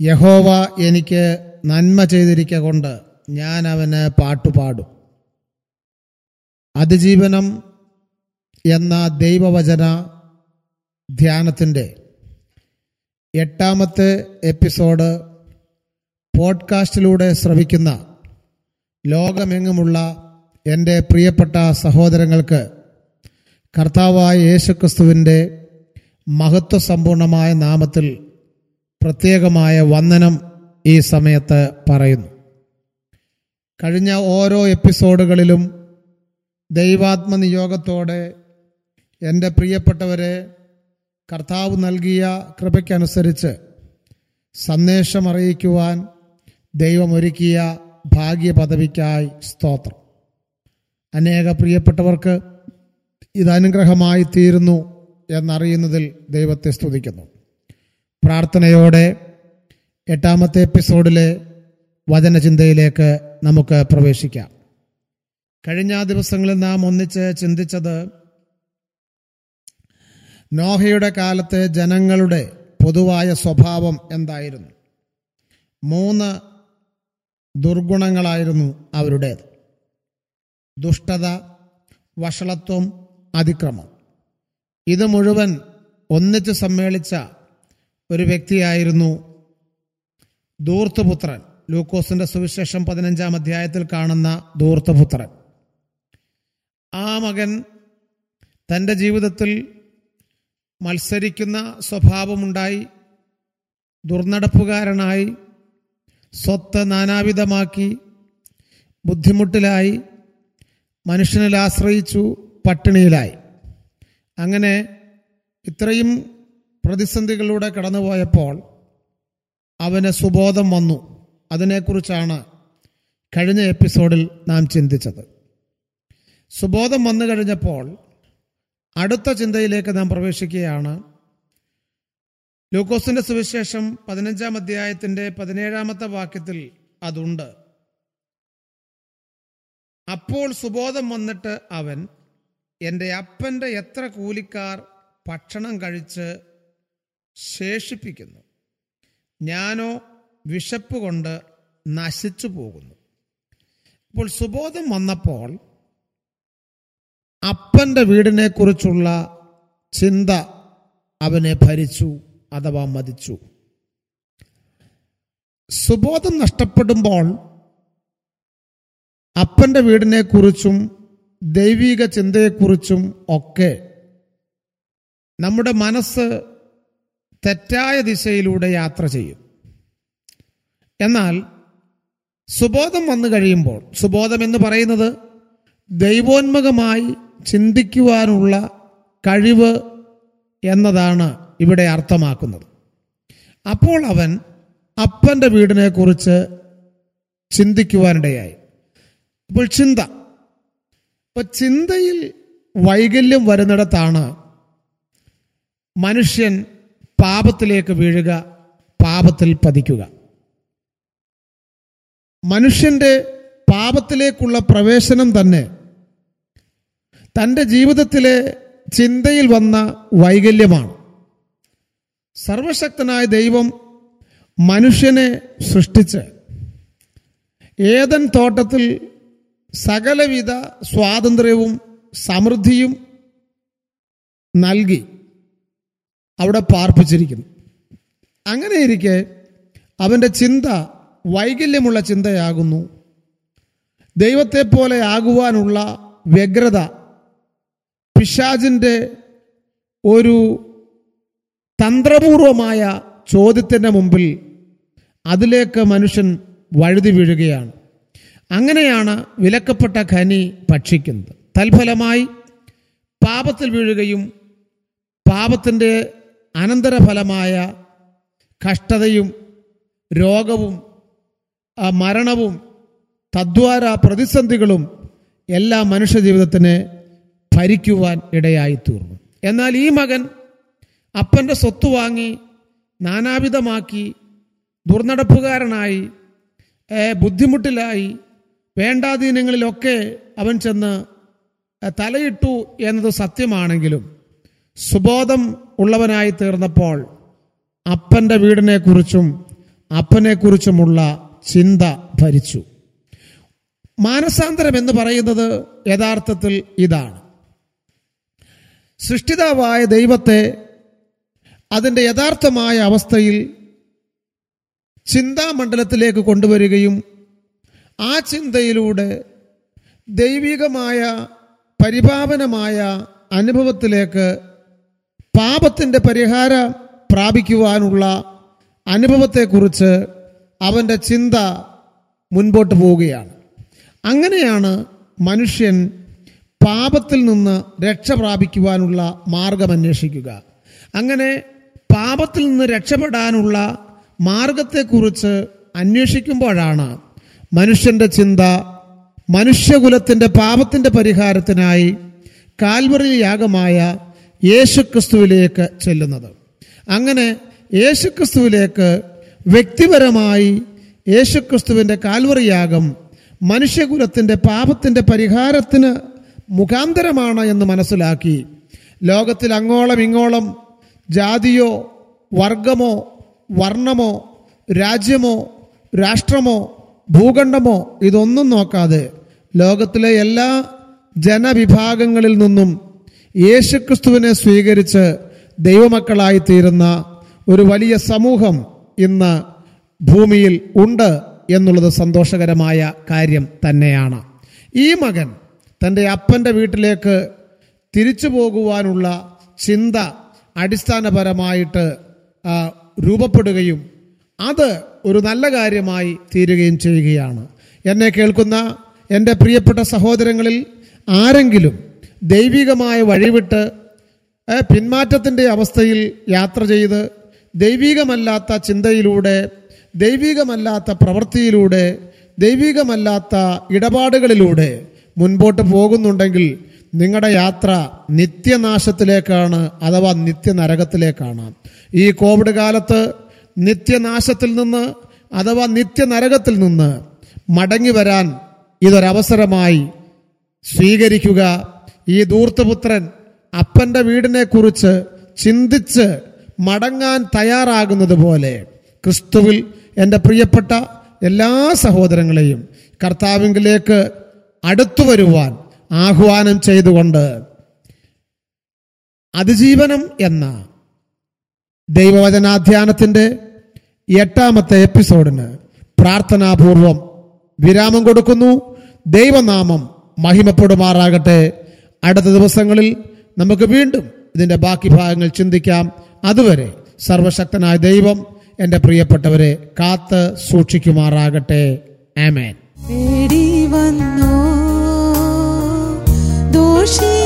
യഹോവ എനിക്ക് നന്മ ചെയ്തിരിക്ക കൊണ്ട് ഞാൻ അവന് പാട്ടുപാടും. അതിജീവനം എന്ന ദൈവവചന ധ്യാനത്തിന്റെ എട്ടാമത്തെ എപ്പിസോഡ് പോഡ്കാസ്റ്റിലൂടെ ശ്രവിക്കുന്ന ലോകമെങ്ങുമുള്ള എന്റെ പ്രിയപ്പെട്ട സഹോദരങ്ങൾക്ക് കർത്താവായ യേശുക്രിസ്തുവിന്റെ മഹത്വസമ്പൂർണമായ നാമത്തിൽ പ്രത്യേകമായ വന്ദനം ഈ സമയത്ത് പറയുന്നു. കഴിഞ്ഞ ഓരോ എപ്പിസോഡുകളിലും ദൈവാത്മനിയോഗത്തോടെ എന്റെ പ്രിയപ്പെട്ടവരെ കർത്താവ് നൽകിയ കൃപയ്ക്കനുസരിച്ച് സന്ദേശം അറിയിക്കുവാൻ ദൈവമൊരുക്കിയ ഭാഗ്യപദവിക്കായി സ്തോത്രം. അനേക പ്രിയപ്പെട്ടവർക്ക് ഇത് അനുഗ്രഹമായി തീരുന്നു എന്നറിയുന്നതിൽ ദൈവത്തെ സ്തുതിക്കുന്നു. പ്രാർത്ഥനയോടെ എട്ടാമത്തെ എപ്പിസോഡിലെ വചനചിന്തയിലേക്ക് നമുക്ക് പ്രവേശിക്കാം. കഴിഞ്ഞ ദിവസങ്ങളിൽ നാം ഒന്നിച്ച് ചിന്തിച്ചത് നോഹയുടെ കാലത്തെ ജനങ്ങളുടെ പൊതുവായ സ്വഭാവം എന്തായിരുന്നു? മൂന്ന് ദുർഗുണങ്ങളായിരുന്നു അവരുടേത്. ദുഷ്ടത വഷളത്വം അതിക്രമം. ഇത് മുഴുവൻ ഒന്നിച്ച് സമ്മേളിച്ച ഒരു വ്യക്തിയായിരുന്നു ദൂർത്തുപുത്രൻ ലൂക്കോസിന്റെ സുവിശേഷം പതിനഞ്ചാം അധ്യായത്തിൽ കാണുന്ന ദൂർത്തപുത്രൻ ആ മകൻ തന്റെ ജീവിതത്തിൽ മത്സരിക്കുന്ന സ്വഭാവമുണ്ടായി ദുർനടപ്പുകാരനായി സ്വത്ത് നാനാവിധമാക്കി ബുദ്ധിമുട്ടിലായി മനുഷ്യനിൽ ആശ്രയിച്ചു പട്ടിണിയിലായി. അങ്ങനെ ഇത്രയും പ്രതിസന്ധികളിലൂടെ കടന്നുപോയപ്പോൾ അവന് സുബോധം വന്നു. അതിനെക്കുറിച്ചാണ് കഴിഞ്ഞ എപ്പിസോഡിൽ നാം ചിന്തിച്ചത്. സുബോധം വന്നു കഴിഞ്ഞപ്പോൾ അടുത്ത ചിന്തയിലേക്ക് നാം പ്രവേശിക്കുകയാണ്. ലൂക്കോസിന്റെ സുവിശേഷം പതിനഞ്ചാം അധ്യായത്തിന്റെ പതിനേഴാമത്തെ വാക്യത്തിൽ അതുണ്ട്. അപ്പോൾ സുബോധം വന്നിട്ട് അവൻ എന്റെ അപ്പന്റെ എത്ര കൂലിക്കാർ ഭക്ഷണം കഴിച്ച് ശേഷിപ്പിക്കുന്നു. ഞാനോ വിശപ്പ് കൊണ്ട് നശിച്ചു പോകുന്നു. അപ്പോൾ സുബോധം വന്നപ്പോൾ അപ്പന്റെ വീടിനെ കുറിച്ചുള്ള ചിന്ത അവനെ ഭരിച്ചു അഥവാ മതിച്ചു. സുബോധം നഷ്ടപ്പെടുമ്പോൾ അപ്പന്റെ വീടിനെ കുറിച്ചും ദൈവിക ചിന്തയെക്കുറിച്ചും ഒക്കെ നമ്മുടെ മനസ്സ് തെറ്റായ ദിശയിലൂടെ യാത്ര ചെയ്യും. എന്നാൽ സുബോധം വന്നു കഴിയുമ്പോൾ സുബോധം എന്ന് പറയുന്നത് ദൈവോന്മുഖമായി ചിന്തിക്കുവാനുള്ള കഴിവ് എന്നതാണ് ഇവിടെ അർത്ഥമാക്കുന്നത്. അപ്പോൾ അവൻ അപ്പന്റെ വീടിനെ കുറിച്ച് ചിന്തിക്കുവാനിടയായി. അപ്പോൾ ചിന്ത. ഇപ്പൊ ചിന്തയിൽ വൈകല്യം വരുന്നിടത്താണ് മനുഷ്യൻ പാപത്തിലേക്ക് വീഴുക പാപത്തിൽ പതിക്കുക. മനുഷ്യന്റെ പാപത്തിലേക്കുള്ള പ്രവേശനം തന്നെ തന്റെ ജീവിതത്തിലെ ചിന്തയിൽ വന്ന വൈകല്യമാണ്. സർവശക്തനായ ദൈവം മനുഷ്യനെ സൃഷ്ടിച്ച് ഏതൻ തോട്ടത്തിൽ സകലവിധ സ്വാതന്ത്ര്യവും സമൃദ്ധിയും നൽകി. അവിടെ പാർപ്പിച്ചിരിക്കുന്നു. അങ്ങനെയിരിക്കെ അവന്റെ ചിന്ത വൈകല്യമുള്ള ചിന്തയാകുന്നു. ദൈവത്തെ പോലെ ആകുവാനുള്ള വ്യഗ്രത പിശാജിന്റെ ഒരു തന്ത്രപൂർവമായ ചോദ്യത്തിന്റെ മുമ്പിൽ അതിലേക്ക് മനുഷ്യൻ വഴുതി വീഴുകയാണ്. അങ്ങനെയാണ് വിലക്കപ്പെട്ട ഖനി ഭക്ഷിക്കുന്നത്. തൽഫലമായി പാപത്തിൽ വീഴുകയും പാപത്തിന്റെ അനന്തരഫലമായ കഷ്ടതയും രോഗവും മരണവും തദ്വാര പ്രതിസന്ധികളും എല്ലാ മനുഷ്യ ജീവിതത്തിന് ഭരിക്കുവാൻ ഇടയായിത്തീർന്നു. എന്നാൽ ഈ മകൻ അപ്പന്റെ സ്വത്ത് വാങ്ങി നാനാവിധമാക്കി ദുർനടപ്പുകാരനായി ബുദ്ധിമുട്ടിലായി വേണ്ടാധീനങ്ങളിലൊക്കെ അവൻ ചെന്ന് തലയിട്ടു എന്നത് സത്യമാണെങ്കിലും സുബോധം ഉള്ളവനായി തീർന്നപ്പോൾ അപ്പന്റെ വീടിനെ കുറിച്ചും അപ്പനെക്കുറിച്ചുമുള്ള ചിന്ത ഭരിച്ചു. മാനസാന്തരം എന്ന് പറയുന്നത് യഥാർത്ഥത്തിൽ ഇതാണ്. സൃഷ്ടിതാവായ ദൈവത്തെ അതിന്റെ യഥാർത്ഥമായ അവസ്ഥയിൽ ചിന്താമണ്ഡലത്തിലേക്ക് കൊണ്ടുവരികയും ആ ചിന്തയിലൂടെ ദൈവികമായ പരിപാവനമായ അനുഭവത്തിലേക്ക് പാപത്തിന്റെ പരിഹാര പ്രാപിക്കുവാനുള്ള അനുഭവത്തെക്കുറിച്ച് അവന്റെ ചിന്ത മുൻപോട്ട് പോവുകയാണ്. അങ്ങനെയാണ് മനുഷ്യൻ പാപത്തിൽ നിന്ന് രക്ഷ പ്രാപിക്കുവാനുള്ള മാർഗം അന്വേഷിക്കുക. അങ്ങനെ പാപത്തിൽ നിന്ന് രക്ഷപ്പെടാനുള്ള മാർഗത്തെക്കുറിച്ച് അന്വേഷിക്കുമ്പോഴാണ് മനുഷ്യന്റെ ചിന്ത മനുഷ്യകുലത്തിന്റെ പാപത്തിന്റെ പരിഹാരത്തിനായി കാൽവറി യാഗമായ യേശുക്രിസ്തുവിലേക്ക് ചെല്ലുന്നത്. അങ്ങനെ യേശുക്രിസ്തുവിലേക്ക് വ്യക്തിപരമായി യേശുക്രിസ്തുവിന്റെ കാൽവറിയാകം മനുഷ്യകുലത്തിന്റെ പാപത്തിന്റെ പരിഹാരത്തിന് മുഖാന്തരമാണ് എന്ന് മനസ്സിലാക്കി. ലോകത്തിൽ അങ്ങോളം ഇങ്ങോളം ജാതിയോ വർഗമോ വർണമോ രാജ്യമോ രാഷ്ട്രമോ ഭൂഖണ്ഡമോ ഇതൊന്നും നോക്കാതെ ലോകത്തിലെ എല്ലാ ജനവിഭാഗങ്ങളിൽ നിന്നും യേശുക്രിസ്തുവിനെ സ്വീകരിച്ച് ദൈവമക്കളായി തീരുന്ന ഒരു വലിയ സമൂഹം ഇന്ന് ഭൂമിയിൽ ഉണ്ട് എന്നുള്ളത് സന്തോഷകരമായ കാര്യം തന്നെയാണ്. ഈ മകൻ തന്റെ അപ്പന്റെ വീട്ടിലേക്ക് തിരിച്ചു പോകുവാനുള്ള ചിന്ത അടിസ്ഥാനപരമായിട്ട് രൂപപ്പെടുകയും അത് ഒരു നല്ല കാര്യമായി തീരുകയും ചെയ്യുകയാണ്. എന്നെ കേൾക്കുന്ന എന്റെ പ്രിയപ്പെട്ട സഹോദരങ്ങളിൽ ആരെങ്കിലും ദൈവികമായ വഴിവിട്ട് പിന്മാറ്റത്തിന്റെ അവസ്ഥയിൽ യാത്ര ചെയ്ത് ദൈവികമല്ലാത്ത ചിന്തയിലൂടെ ദൈവികമല്ലാത്ത പ്രവൃത്തിയിലൂടെ ദൈവികമല്ലാത്ത ഇടപാടുകളിലൂടെ മുൻപോട്ട് പോകുന്നുണ്ടെങ്കിൽ നിങ്ങളുടെ യാത്ര നിത്യനാശത്തിലേക്കാണ് അഥവാ നിത്യനരകത്തിലേക്കാണ്. ഈ കോവിഡ് കാലത്ത് നിത്യനാശത്തിൽ നിന്ന് അഥവാ നിത്യനരകത്തിൽ നിന്ന് മടങ്ങി വരാൻ ഇതൊരവസരമായി സ്വീകരിക്കുക ഈ ദൂർത്തപുത്രൻ അപ്പന്റെ വീടിനെ കുറിച്ച് ചിന്തിച്ച് മടങ്ങാൻ തയ്യാറാകുന്നത് പോലെ ക്രിസ്തുവിൽ എന്റെ പ്രിയപ്പെട്ട എല്ലാ സഹോദരങ്ങളെയും കർത്താവിങ്കിലേക്ക് അടുത്തു വരുവാൻ ആഹ്വാനം ചെയ്തുകൊണ്ട് അതിജീവനം എന്ന ദൈവവചനാധ്യാനത്തിന്റെ എട്ടാമത്തെ എപ്പിസോഡിന് പ്രാർത്ഥനാപൂർവം വിരാമം കൊടുക്കുന്നു. ദൈവനാമം മഹിമപ്പെടുമാറാകട്ടെ. അടുത്ത ദിവസങ്ങളിൽ നമുക്ക് വീണ്ടും ഇതിന്റെ ബാക്കി ഭാഗങ്ങൾ ചിന്തിക്കാം. അതുവരെ സർവശക്തനായ ദൈവം എന്റെ പ്രിയപ്പെട്ടവരെ കാത്ത് സൂക്ഷിക്കുമാറാകട്ടെ. ആമേൻ. ദോഷി